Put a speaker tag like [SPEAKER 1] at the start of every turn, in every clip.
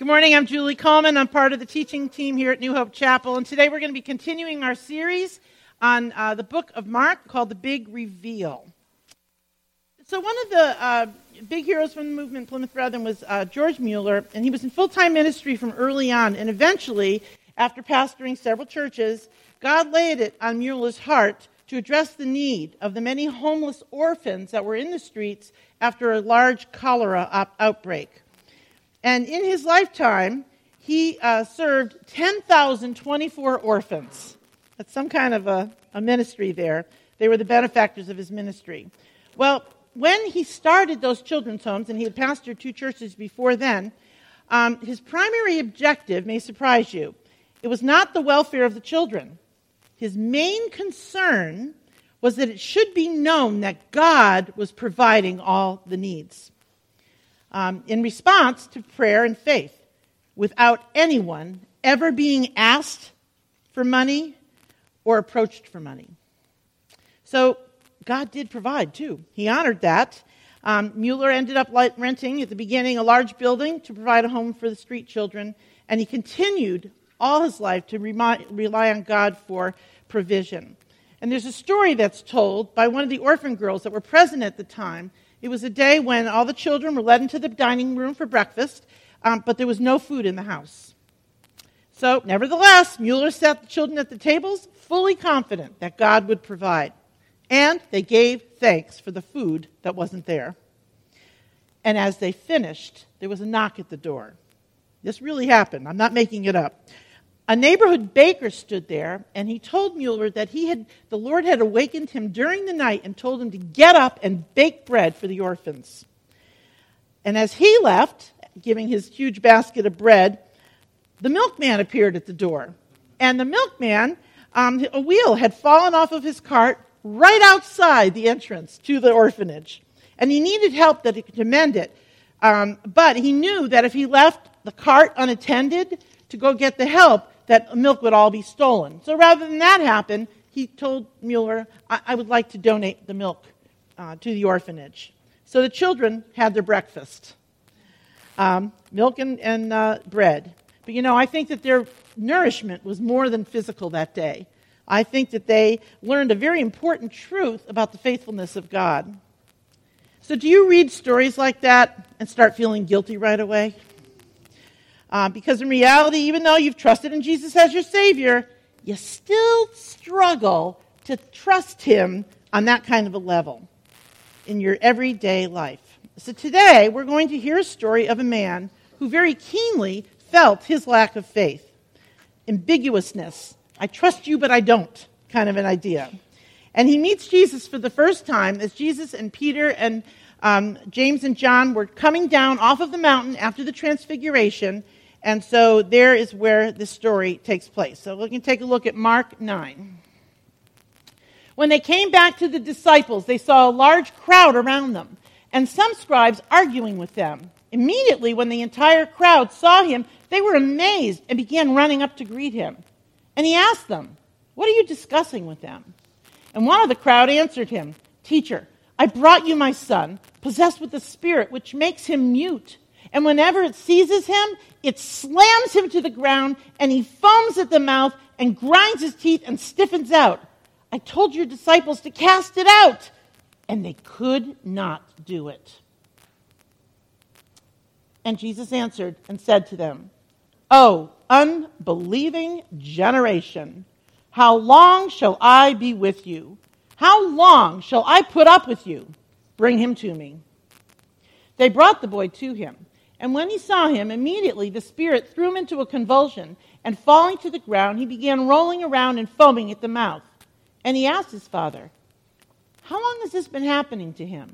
[SPEAKER 1] Good morning. I'm Julie Coleman. I'm part of the teaching team here at New Hope Chapel. And today we're going to be continuing our series on uh, the book of Mark called The Big Reveal. So, one of the uh, big heroes from the movement, Plymouth Brethren, was uh, George Mueller. And he was in full time ministry from early on. And eventually, after pastoring several churches, God laid it on Mueller's heart to address the need of the many homeless orphans that were in the streets after a large cholera op- outbreak. And in his lifetime, he uh, served 10,024 orphans. That's some kind of a, a ministry there. They were the benefactors of his ministry. Well, when he started those children's homes, and he had pastored two churches before then, um, his primary objective may surprise you. It was not the welfare of the children. His main concern was that it should be known that God was providing all the needs um, in response to prayer and faith without anyone ever being asked for money or approached for money. So God did provide too. He honored that. Um, Mueller ended up renting at the beginning a large building to provide a home for the street children, and he continued all his life to rely on God for provision. And there's a story that's told by one of the orphan girls that were present at the time it was a day when all the children were led into the dining room for breakfast, um, but there was no food in the house. So, nevertheless, Mueller sat the children at the tables, fully confident that God would provide. And they gave thanks for the food that wasn't there. And as they finished, there was a knock at the door. This really happened. I'm not making it up. A neighborhood baker stood there, and he told Mueller that he had, the Lord had awakened him during the night and told him to get up and bake bread for the orphans. And as he left, giving his huge basket of bread, the milkman appeared at the door. And the milkman, um, a wheel had fallen off of his cart right outside the entrance to the orphanage. And he needed help that he could mend it. Um, but he knew that if he left the cart unattended to go get the help, that milk would all be stolen. So rather than that happen, he told Mueller, I, I would like to donate the milk uh, to the orphanage. So the children had their breakfast um, milk and, and uh, bread. But you know, I think that their nourishment was more than physical that day. I think that they learned a very important truth about the faithfulness of God. So, do you read stories like that and start feeling guilty right away? Uh, because in reality, even though you've trusted in Jesus as your Savior, you still struggle to trust Him on that kind of a level in your everyday life. So today, we're going to hear a story of a man who very keenly felt his lack of faith. Ambiguousness. I trust you, but I don't, kind of an idea. And he meets Jesus for the first time as Jesus and Peter and um, James and John were coming down off of the mountain after the transfiguration and so there is where the story takes place. So we can take a look at Mark 9. When they came back to the disciples, they saw a large crowd around them, and some scribes arguing with them. Immediately, when the entire crowd saw him, they were amazed and began running up to greet him. And he asked them, What are you discussing with them? And one of the crowd answered him, Teacher, I brought you my son, possessed with a spirit which makes him mute. And whenever it seizes him, it slams him to the ground and he foams at the mouth and grinds his teeth and stiffens out. I told your disciples to cast it out, and they could not do it. And Jesus answered and said to them, Oh, unbelieving generation, how long shall I be with you? How long shall I put up with you? Bring him to me. They brought the boy to him. And when he saw him, immediately the Spirit threw him into a convulsion, and falling to the ground, he began rolling around and foaming at the mouth. And he asked his father, How long has this been happening to him?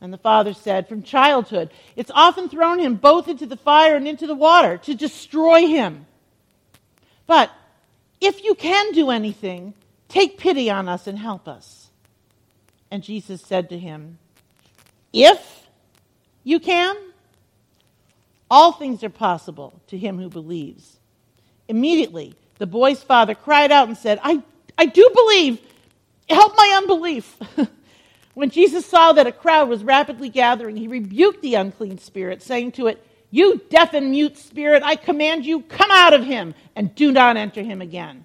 [SPEAKER 1] And the father said, From childhood. It's often thrown him both into the fire and into the water to destroy him. But if you can do anything, take pity on us and help us. And Jesus said to him, If you can, all things are possible to him who believes. Immediately, the boy's father cried out and said, I, I do believe. Help my unbelief. when Jesus saw that a crowd was rapidly gathering, he rebuked the unclean spirit, saying to it, You deaf and mute spirit, I command you, come out of him and do not enter him again.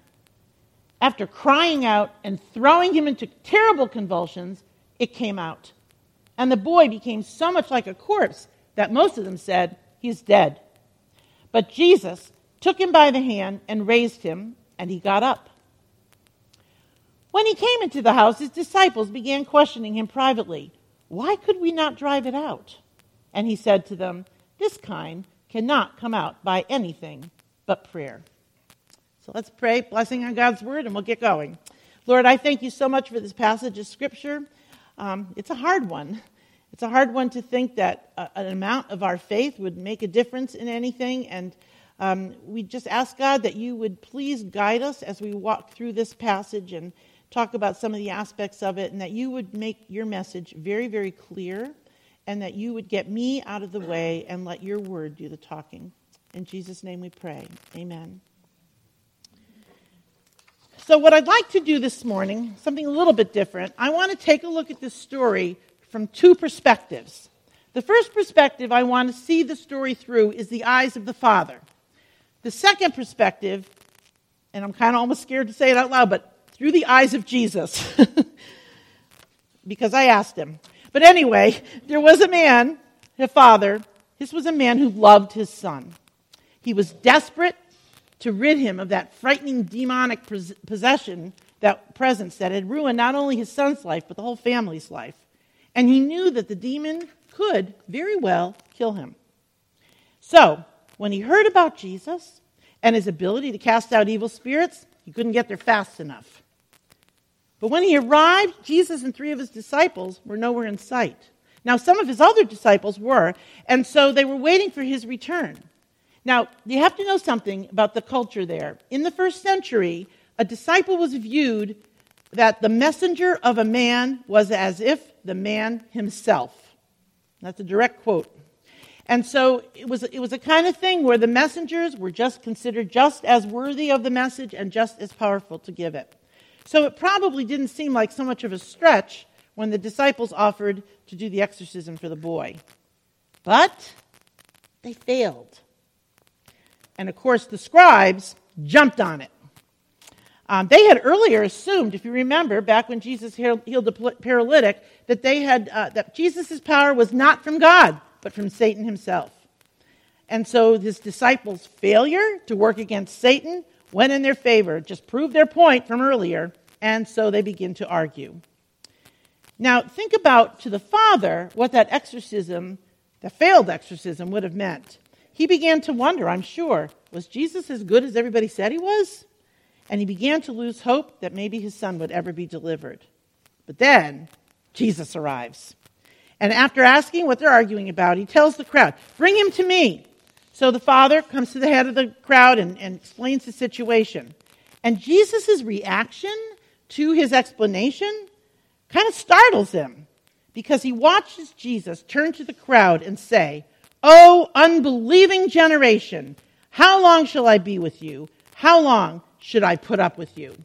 [SPEAKER 1] After crying out and throwing him into terrible convulsions, it came out. And the boy became so much like a corpse that most of them said, He's dead. But Jesus took him by the hand and raised him, and he got up. When he came into the house, his disciples began questioning him privately. Why could we not drive it out? And he said to them, This kind cannot come out by anything but prayer. So let's pray, blessing on God's word, and we'll get going. Lord, I thank you so much for this passage of scripture. Um, it's a hard one. It's a hard one to think that a, an amount of our faith would make a difference in anything. And um, we just ask God that you would please guide us as we walk through this passage and talk about some of the aspects of it, and that you would make your message very, very clear, and that you would get me out of the way and let your word do the talking. In Jesus' name we pray. Amen. So, what I'd like to do this morning, something a little bit different, I want to take a look at this story from two perspectives. The first perspective I want to see the story through is the eyes of the father. The second perspective, and I'm kind of almost scared to say it out loud, but through the eyes of Jesus. because I asked him. But anyway, there was a man, a father, this was a man who loved his son. He was desperate to rid him of that frightening demonic possession, that presence that had ruined not only his son's life, but the whole family's life. And he knew that the demon could very well kill him. So, when he heard about Jesus and his ability to cast out evil spirits, he couldn't get there fast enough. But when he arrived, Jesus and three of his disciples were nowhere in sight. Now, some of his other disciples were, and so they were waiting for his return. Now, you have to know something about the culture there. In the first century, a disciple was viewed that the messenger of a man was as if the man himself. That's a direct quote. And so it was, it was a kind of thing where the messengers were just considered just as worthy of the message and just as powerful to give it. So it probably didn't seem like so much of a stretch when the disciples offered to do the exorcism for the boy. But they failed. And of course, the scribes jumped on it. Um, they had earlier assumed, if you remember, back when Jesus healed the paralytic, that they had uh, that Jesus' power was not from God, but from Satan himself. And so his disciples' failure to work against Satan went in their favor, just proved their point from earlier, and so they begin to argue. Now, think about to the father what that exorcism, the failed exorcism, would have meant he began to wonder, I'm sure, was Jesus as good as everybody said he was? And he began to lose hope that maybe his son would ever be delivered. But then Jesus arrives. And after asking what they're arguing about, he tells the crowd, Bring him to me. So the father comes to the head of the crowd and, and explains the situation. And Jesus' reaction to his explanation kind of startles him because he watches Jesus turn to the crowd and say, O unbelieving generation, how long shall I be with you? How long should I put up with you?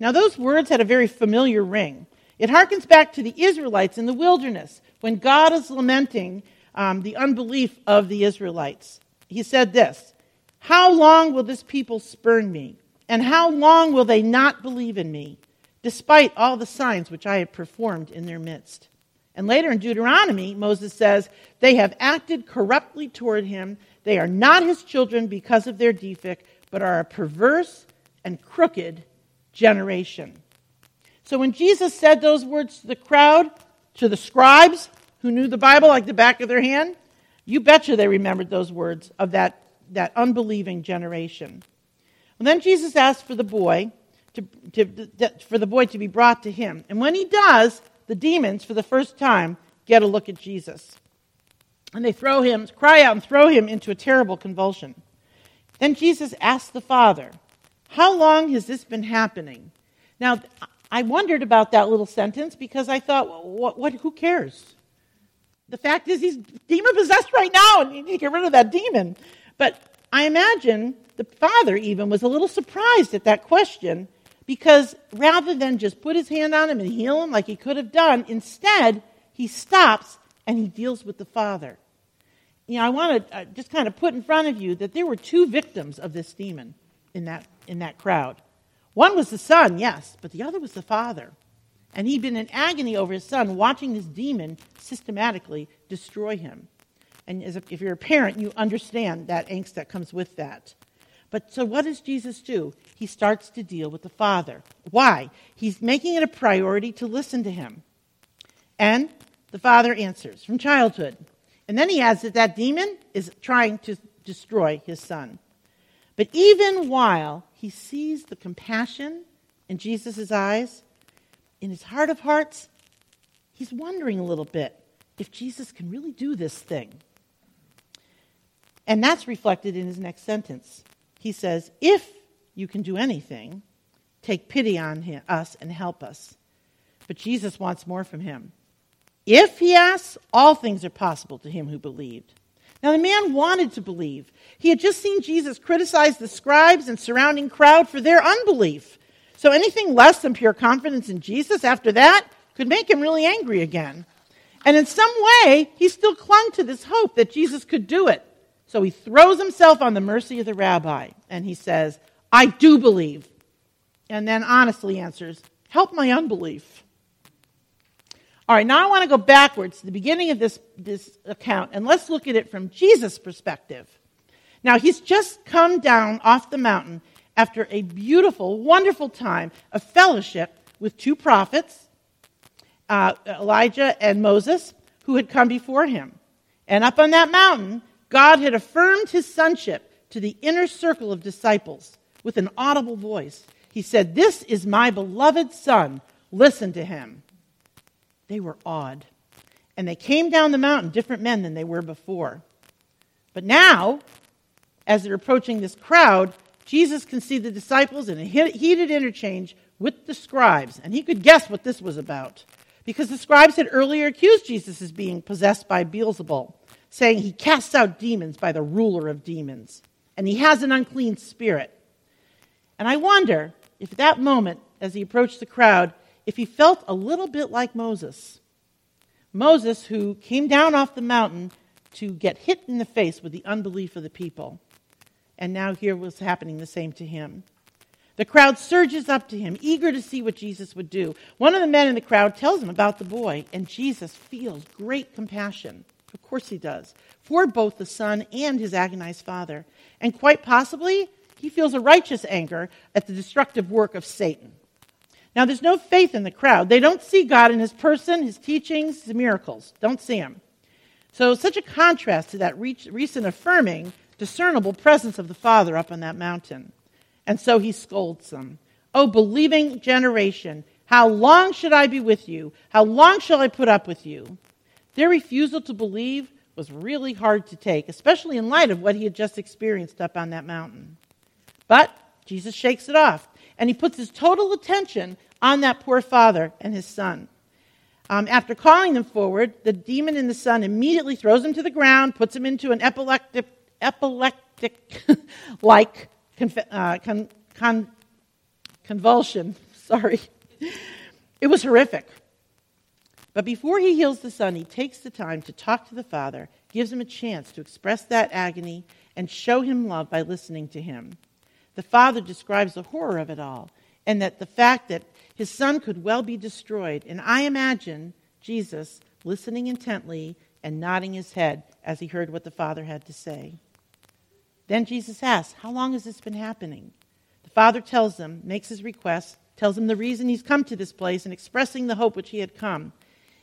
[SPEAKER 1] Now, those words had a very familiar ring. It harkens back to the Israelites in the wilderness when God is lamenting um, the unbelief of the Israelites. He said this How long will this people spurn me? And how long will they not believe in me, despite all the signs which I have performed in their midst? And later in Deuteronomy, Moses says, They have acted corruptly toward him. They are not his children because of their defect, but are a perverse and crooked generation. So when Jesus said those words to the crowd, to the scribes who knew the Bible like the back of their hand, you betcha they remembered those words of that, that unbelieving generation. And then Jesus asked for the boy to, to, for the boy to be brought to him. And when he does, the demons, for the first time, get a look at Jesus. And they throw him, cry out and throw him into a terrible convulsion. Then Jesus asked the Father, How long has this been happening? Now, I wondered about that little sentence because I thought, what, what, who cares? The fact is, he's demon possessed right now, and you need to get rid of that demon. But I imagine the father even was a little surprised at that question because rather than just put his hand on him and heal him like he could have done, instead, he stops and he deals with the Father. you know, I want to uh, just kind of put in front of you that there were two victims of this demon in that, in that crowd. One was the son, yes, but the other was the father. And he'd been in agony over his son, watching this demon systematically destroy him. And a, if you're a parent, you understand that angst that comes with that. But so what does Jesus do? He starts to deal with the Father. Why? He's making it a priority to listen to him. And the Father answers from childhood. And then he adds that that demon is trying to destroy his son. But even while he sees the compassion in Jesus' eyes, in his heart of hearts, he's wondering a little bit if Jesus can really do this thing. And that's reflected in his next sentence. He says, If you can do anything, take pity on him, us and help us. But Jesus wants more from him. If he asks, all things are possible to him who believed. Now, the man wanted to believe. He had just seen Jesus criticize the scribes and surrounding crowd for their unbelief. So anything less than pure confidence in Jesus after that could make him really angry again. And in some way, he still clung to this hope that Jesus could do it. So he throws himself on the mercy of the rabbi and he says, I do believe. And then honestly answers, Help my unbelief. All right, now I want to go backwards to the beginning of this, this account, and let's look at it from Jesus' perspective. Now, he's just come down off the mountain after a beautiful, wonderful time of fellowship with two prophets, uh, Elijah and Moses, who had come before him. And up on that mountain, God had affirmed his sonship to the inner circle of disciples with an audible voice. He said, This is my beloved Son. Listen to him. They were awed. And they came down the mountain different men than they were before. But now, as they're approaching this crowd, Jesus can see the disciples in a heated interchange with the scribes. And he could guess what this was about. Because the scribes had earlier accused Jesus as being possessed by Beelzebul, saying he casts out demons by the ruler of demons. And he has an unclean spirit. And I wonder if at that moment, as he approached the crowd, if he felt a little bit like Moses. Moses, who came down off the mountain to get hit in the face with the unbelief of the people. And now here was happening the same to him. The crowd surges up to him, eager to see what Jesus would do. One of the men in the crowd tells him about the boy, and Jesus feels great compassion. Of course he does, for both the son and his agonized father. And quite possibly, he feels a righteous anger at the destructive work of Satan. Now, there's no faith in the crowd. They don't see God in his person, his teachings, his miracles. Don't see him. So, such a contrast to that recent affirming, discernible presence of the Father up on that mountain. And so he scolds them. Oh, believing generation, how long should I be with you? How long shall I put up with you? Their refusal to believe was really hard to take, especially in light of what he had just experienced up on that mountain. But Jesus shakes it off, and he puts his total attention on that poor father and his son. Um, after calling them forward, the demon in the son immediately throws him to the ground, puts him into an epileptic, epileptic like uh, con, con, convulsion. Sorry. It was horrific. But before he heals the son, he takes the time to talk to the father, gives him a chance to express that agony, and show him love by listening to him. The father describes the horror of it all, and that the fact that his son could well be destroyed. And I imagine Jesus listening intently and nodding his head as he heard what the father had to say. Then Jesus asks, How long has this been happening? The father tells him, makes his request, tells him the reason he's come to this place, and expressing the hope which he had come.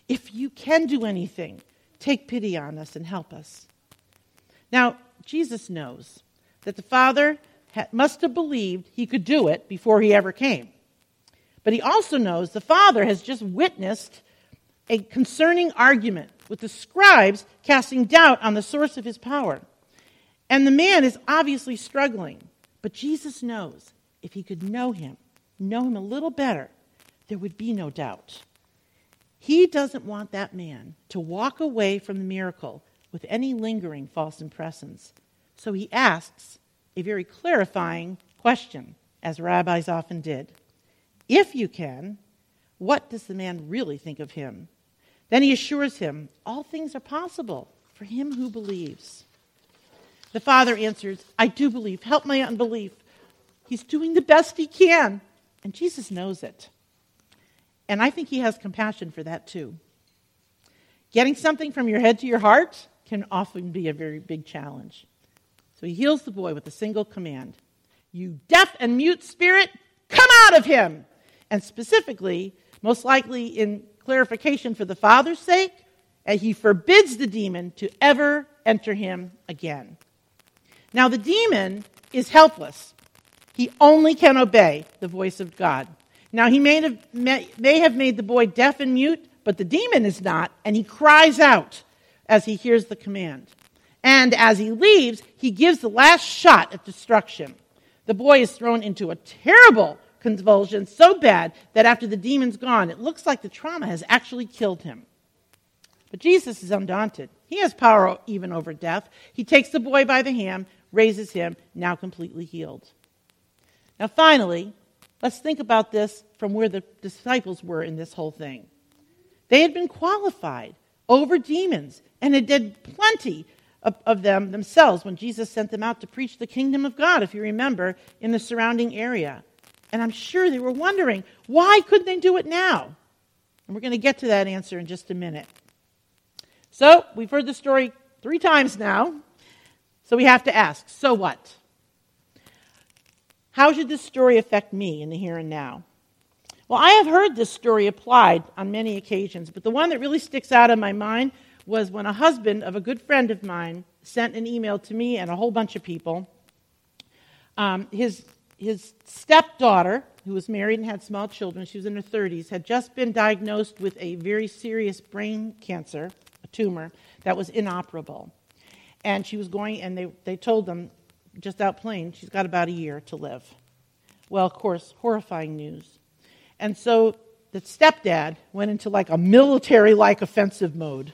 [SPEAKER 1] If you can do anything, take pity on us and help us. Now, Jesus knows that the father must have believed he could do it before he ever came. But he also knows the Father has just witnessed a concerning argument with the scribes casting doubt on the source of his power. And the man is obviously struggling. But Jesus knows if he could know him, know him a little better, there would be no doubt. He doesn't want that man to walk away from the miracle with any lingering false impressions. So he asks a very clarifying question, as rabbis often did. If you can, what does the man really think of him? Then he assures him, All things are possible for him who believes. The father answers, I do believe. Help my unbelief. He's doing the best he can. And Jesus knows it. And I think he has compassion for that too. Getting something from your head to your heart can often be a very big challenge. So he heals the boy with a single command You deaf and mute spirit, come out of him! And specifically, most likely in clarification for the father's sake, and he forbids the demon to ever enter him again. Now, the demon is helpless. He only can obey the voice of God. Now, he may have, may, may have made the boy deaf and mute, but the demon is not, and he cries out as he hears the command. And as he leaves, he gives the last shot at destruction. The boy is thrown into a terrible convulsion, so bad that after the demon's gone, it looks like the trauma has actually killed him. But Jesus is undaunted. He has power even over death. He takes the boy by the hand, raises him, now completely healed. Now, finally, let's think about this from where the disciples were in this whole thing. They had been qualified over demons and had did plenty of, of, them themselves when Jesus sent them out to preach the kingdom of God, if you remember, in the surrounding area. And I'm sure they were wondering, why couldn't they do it now? And we're going to get to that answer in just a minute. So we've heard the story three times now. So we have to ask so what? How should this story affect me in the here and now? Well, I have heard this story applied on many occasions, but the one that really sticks out in my mind was when a husband of a good friend of mine sent an email to me and a whole bunch of people. Um, his, his stepdaughter, who was married and had small children, she was in her 30s, had just been diagnosed with a very serious brain cancer a tumor that was inoperable. And she was going, and they, they told them, just out plain, she's got about a year to live. Well, of course, horrifying news. And so the stepdad went into like a military like offensive mode.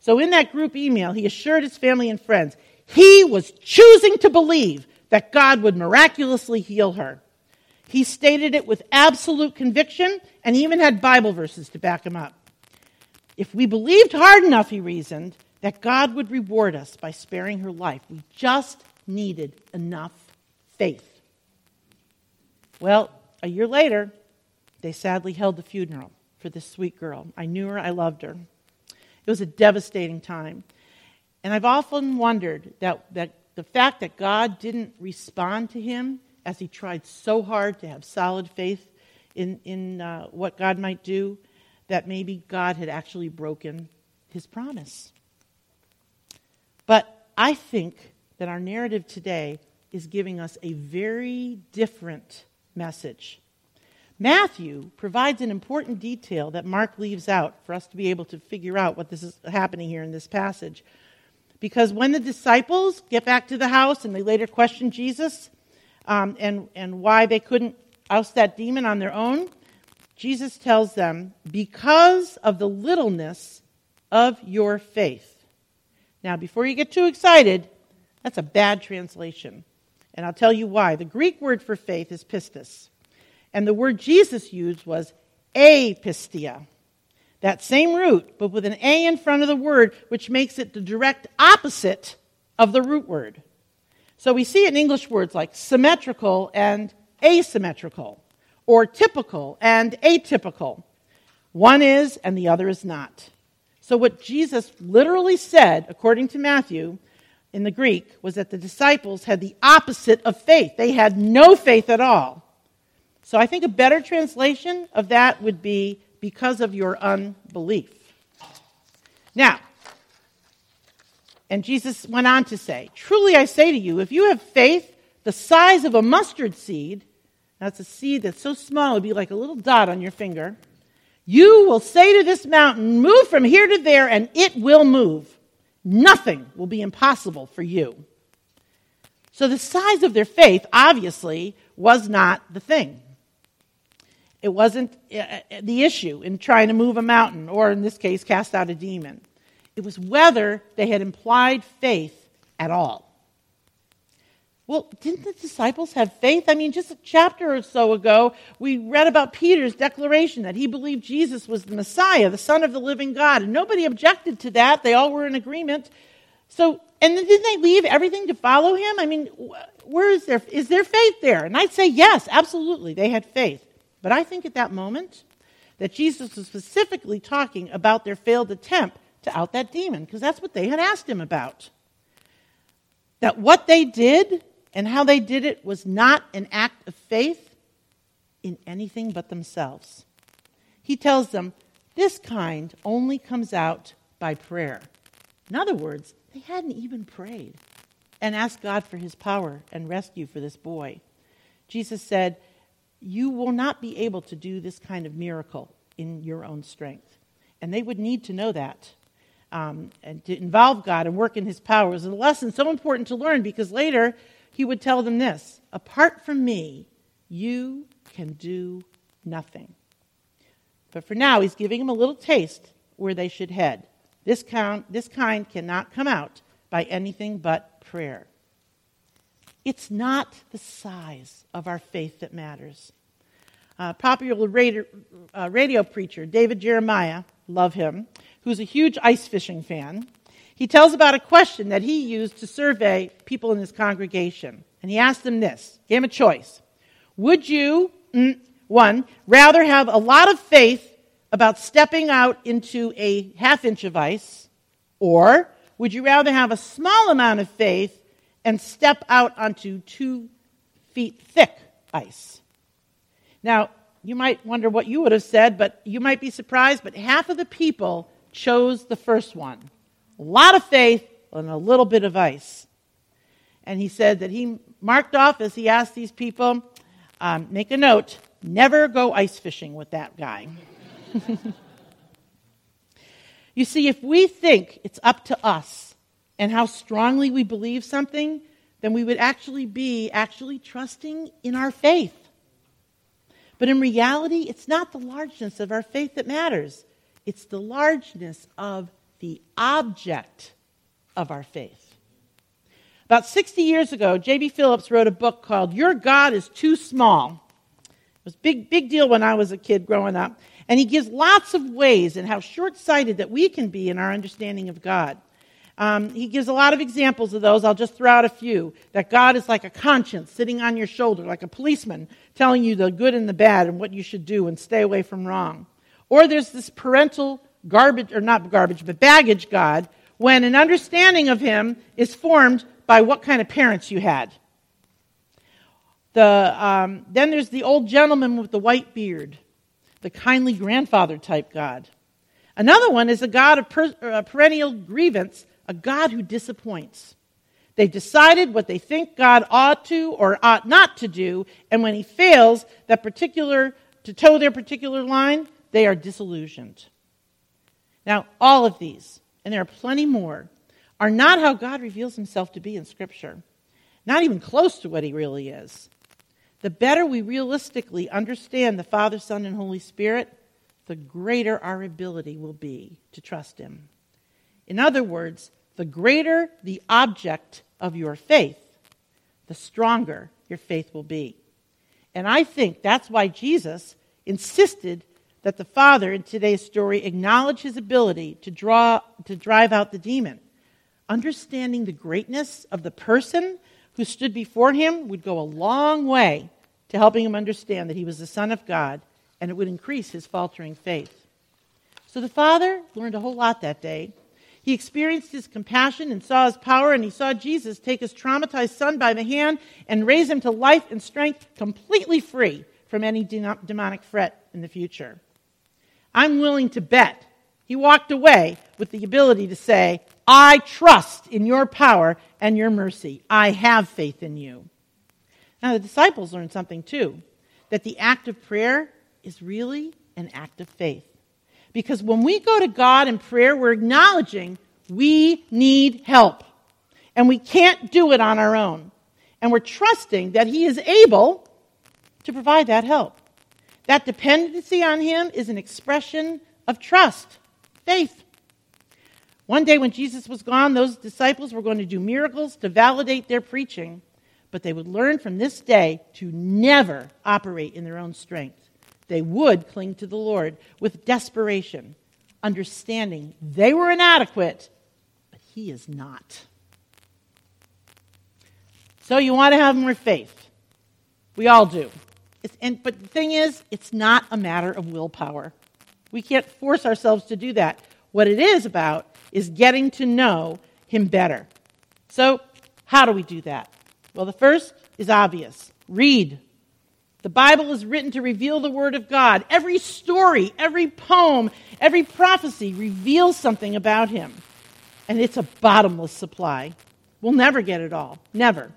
[SPEAKER 1] So in that group email, he assured his family and friends he was choosing to believe that God would miraculously heal her. He stated it with absolute conviction and even had Bible verses to back him up. If we believed hard enough, he reasoned, that God would reward us by sparing her life, we just needed enough faith. Well, a year later, they sadly held the funeral for this sweet girl. I knew her, I loved her. It was a devastating time. And I've often wondered that, that the fact that God didn't respond to him as he tried so hard to have solid faith in, in uh, what God might do, that maybe God had actually broken his promise. But I think that our narrative today is giving us a very different message. Matthew provides an important detail that Mark leaves out for us to be able to figure out what this is happening here in this passage. Because when the disciples get back to the house and they later question Jesus um, and, and why they couldn't oust that demon on their own, Jesus tells them, because of the littleness of your faith. Now, before you get too excited, that's a bad translation. And I'll tell you why. The Greek word for faith is pistis. And the word Jesus used was apistia. That same root, but with an A in front of the word, which makes it the direct opposite of the root word. So we see in English words like symmetrical and asymmetrical or typical and atypical. One is and the other is not. So, what Jesus literally said, according to Matthew, in the Greek, was that the disciples had the opposite of faith. They had no faith at all. So, I think a better translation of that would be because of your unbelief. Now, and Jesus went on to say, Truly I say to you, if you have faith the size of a mustard seed, that's a seed that's so small, it'd be like a little dot on your finger. You will say to this mountain, Move from here to there, and it will move. Nothing will be impossible for you. So the size of their faith, obviously, was not the thing. It wasn't uh, uh, the issue in trying to move a mountain, or in this case, cast out a demon. It was whether they had implied faith at all. Well, didn't the disciples have faith? I mean, just a chapter or so ago, we read about Peter's declaration that he believed Jesus was the Messiah, the Son of the living God. And nobody objected to that. They all were in agreement. So, and then didn't they leave everything to follow him? I mean, where is there, is there faith there? And I'd say yes, absolutely, they had faith. But I think at that moment that Jesus was specifically talking about their failed attempt to out that demon, because that's what they had asked him about. That what they did and how they did it was not an act of faith in anything but themselves. He tells them, this kind only comes out by prayer. In other words, they hadn't even prayed and asked God for his power and rescue for this boy. Jesus said, You will not be able to do this kind of miracle in your own strength. And they would need to know that. Um, and to involve God and work in his power is a lesson so important to learn because later he would tell them this Apart from me, you can do nothing. But for now, he's giving them a little taste where they should head. This kind, this kind cannot come out by anything but prayer. It's not the size of our faith that matters. Uh, popular radio, uh, radio preacher David Jeremiah, love him, who's a huge ice fishing fan, he tells about a question that he used to survey people in his congregation. And he asked them this, gave him a choice. Would you, mm, one, rather have a lot of faith about stepping out into a half inch of ice, or would you rather have a small amount of faith and step out onto two feet thick ice? Now, you might wonder what you would have said, but you might be surprised, but half of the people chose the first one. A lot of faith and a little bit of ice. And he said that he marked off as he asked these people, um, make a note, never go ice fishing with that guy. you see, if we think it's up to us and how strongly we believe something, then we would actually be actually trusting in our faith. But in reality, it's not the largeness of our faith that matters. It's the largeness of the object of our faith. About 60 years ago, J.B. Phillips wrote a book called Your God is Too Small. It was a big, big deal when I was a kid growing up. And he gives lots of ways and how short sighted that we can be in our understanding of God. Um, he gives a lot of examples of those. I'll just throw out a few. That God is like a conscience sitting on your shoulder, like a policeman telling you the good and the bad and what you should do and stay away from wrong. Or there's this parental garbage, or not garbage, but baggage God, when an understanding of Him is formed by what kind of parents you had. The, um, then there's the old gentleman with the white beard, the kindly grandfather type God. Another one is a God of per, uh, perennial grievance a God who disappoints. They've decided what they think God ought to or ought not to do, and when he fails that particular to toe their particular line, they are disillusioned. Now, all of these, and there are plenty more, are not how God reveals himself to be in Scripture. Not even close to what he really is. The better we realistically understand the Father, Son, and Holy Spirit, the greater our ability will be to trust him. In other words, the greater the object of your faith, the stronger your faith will be. And I think that's why Jesus insisted that the Father in today's story acknowledge his ability to, draw, to drive out the demon. Understanding the greatness of the person who stood before him would go a long way to helping him understand that he was the Son of God, and it would increase his faltering faith. So the Father learned a whole lot that day he experienced his compassion and saw his power, and he saw Jesus take his traumatized son by the hand and raise him to life and strength, completely free from any demonic threat in the future. I'm willing to bet he walked away with the ability to say, I trust in your power and your mercy. I have faith in you. Now, the disciples learned something too that the act of prayer is really an act of faith. Because when we go to God in prayer, we're acknowledging we need help. And we can't do it on our own. And we're trusting that He is able to provide that help. That dependency on Him is an expression of trust, faith. One day when Jesus was gone, those disciples were going to do miracles to validate their preaching, but they would learn from this day to never operate in their own strength they would cling to the Lord with desperation, understanding they were inadequate, but he is not. So you want to have more faith. We all do. It's, and, but the thing is, it's not a matter of willpower. We can't force ourselves to do that. What it is about is getting to know him better. So, how do we do that? Well, the first is obvious read. The Bible is written to reveal the Word of God. Every story, every poem, every prophecy reveals something about Him. And it's a bottomless supply. We'll never get it all. Never.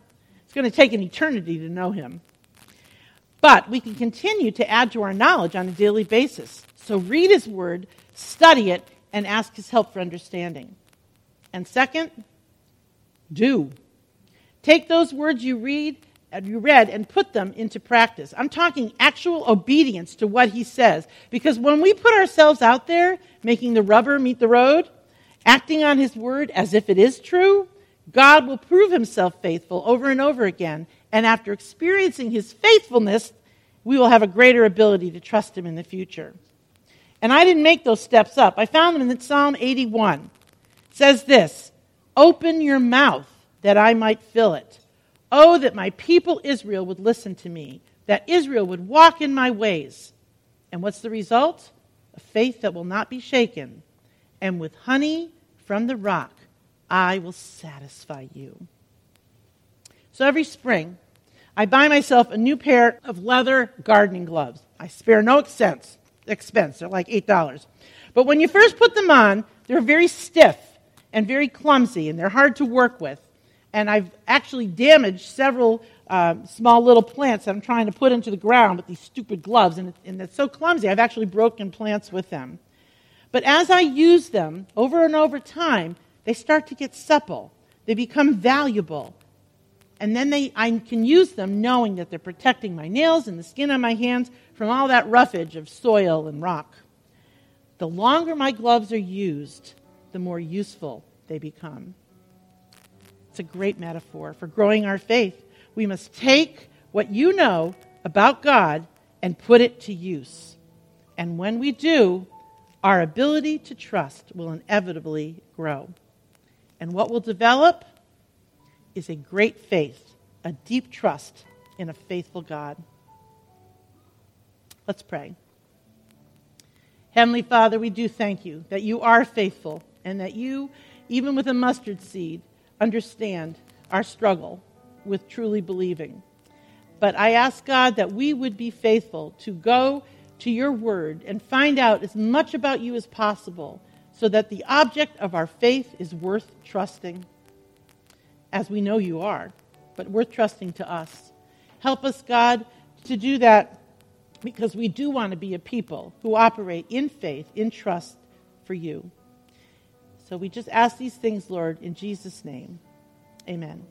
[SPEAKER 1] It's going to take an eternity to know Him. But we can continue to add to our knowledge on a daily basis. So read His Word, study it, and ask His help for understanding. And second, do. Take those words you read you read and put them into practice. I'm talking actual obedience to what he says. Because when we put ourselves out there, making the rubber meet the road, acting on his word as if it is true, God will prove himself faithful over and over again. And after experiencing his faithfulness, we will have a greater ability to trust him in the future. And I didn't make those steps up. I found them in Psalm 81. It says this Open your mouth that I might fill it. Oh, that my people Israel would listen to me, that Israel would walk in my ways. And what's the result? A faith that will not be shaken. And with honey from the rock, I will satisfy you. So every spring, I buy myself a new pair of leather gardening gloves. I spare no expense. expense. They're like $8. But when you first put them on, they're very stiff and very clumsy, and they're hard to work with and I've actually damaged several uh, small little plants that I'm trying to put into the ground with these stupid gloves, and, and it's so clumsy. I've actually broken plants with them. But as I use them over and over time, they start to get supple. They become valuable. And then they, I can use them knowing that they're protecting my nails and the skin on my hands from all that roughage of soil and rock. The longer my gloves are used, the more useful they become. A great metaphor for growing our faith. We must take what you know about God and put it to use. And when we do, our ability to trust will inevitably grow. And what will develop is a great faith, a deep trust in a faithful God. Let's pray. Heavenly Father, we do thank you that you are faithful and that you, even with a mustard seed, understand our struggle with truly believing. But I ask God that we would be faithful to go to your word and find out as much about you as possible so that the object of our faith is worth trusting, as we know you are, but worth trusting to us. Help us, God, to do that because we do want to be a people who operate in faith, in trust for you. So we just ask these things, Lord, in Jesus' name. Amen.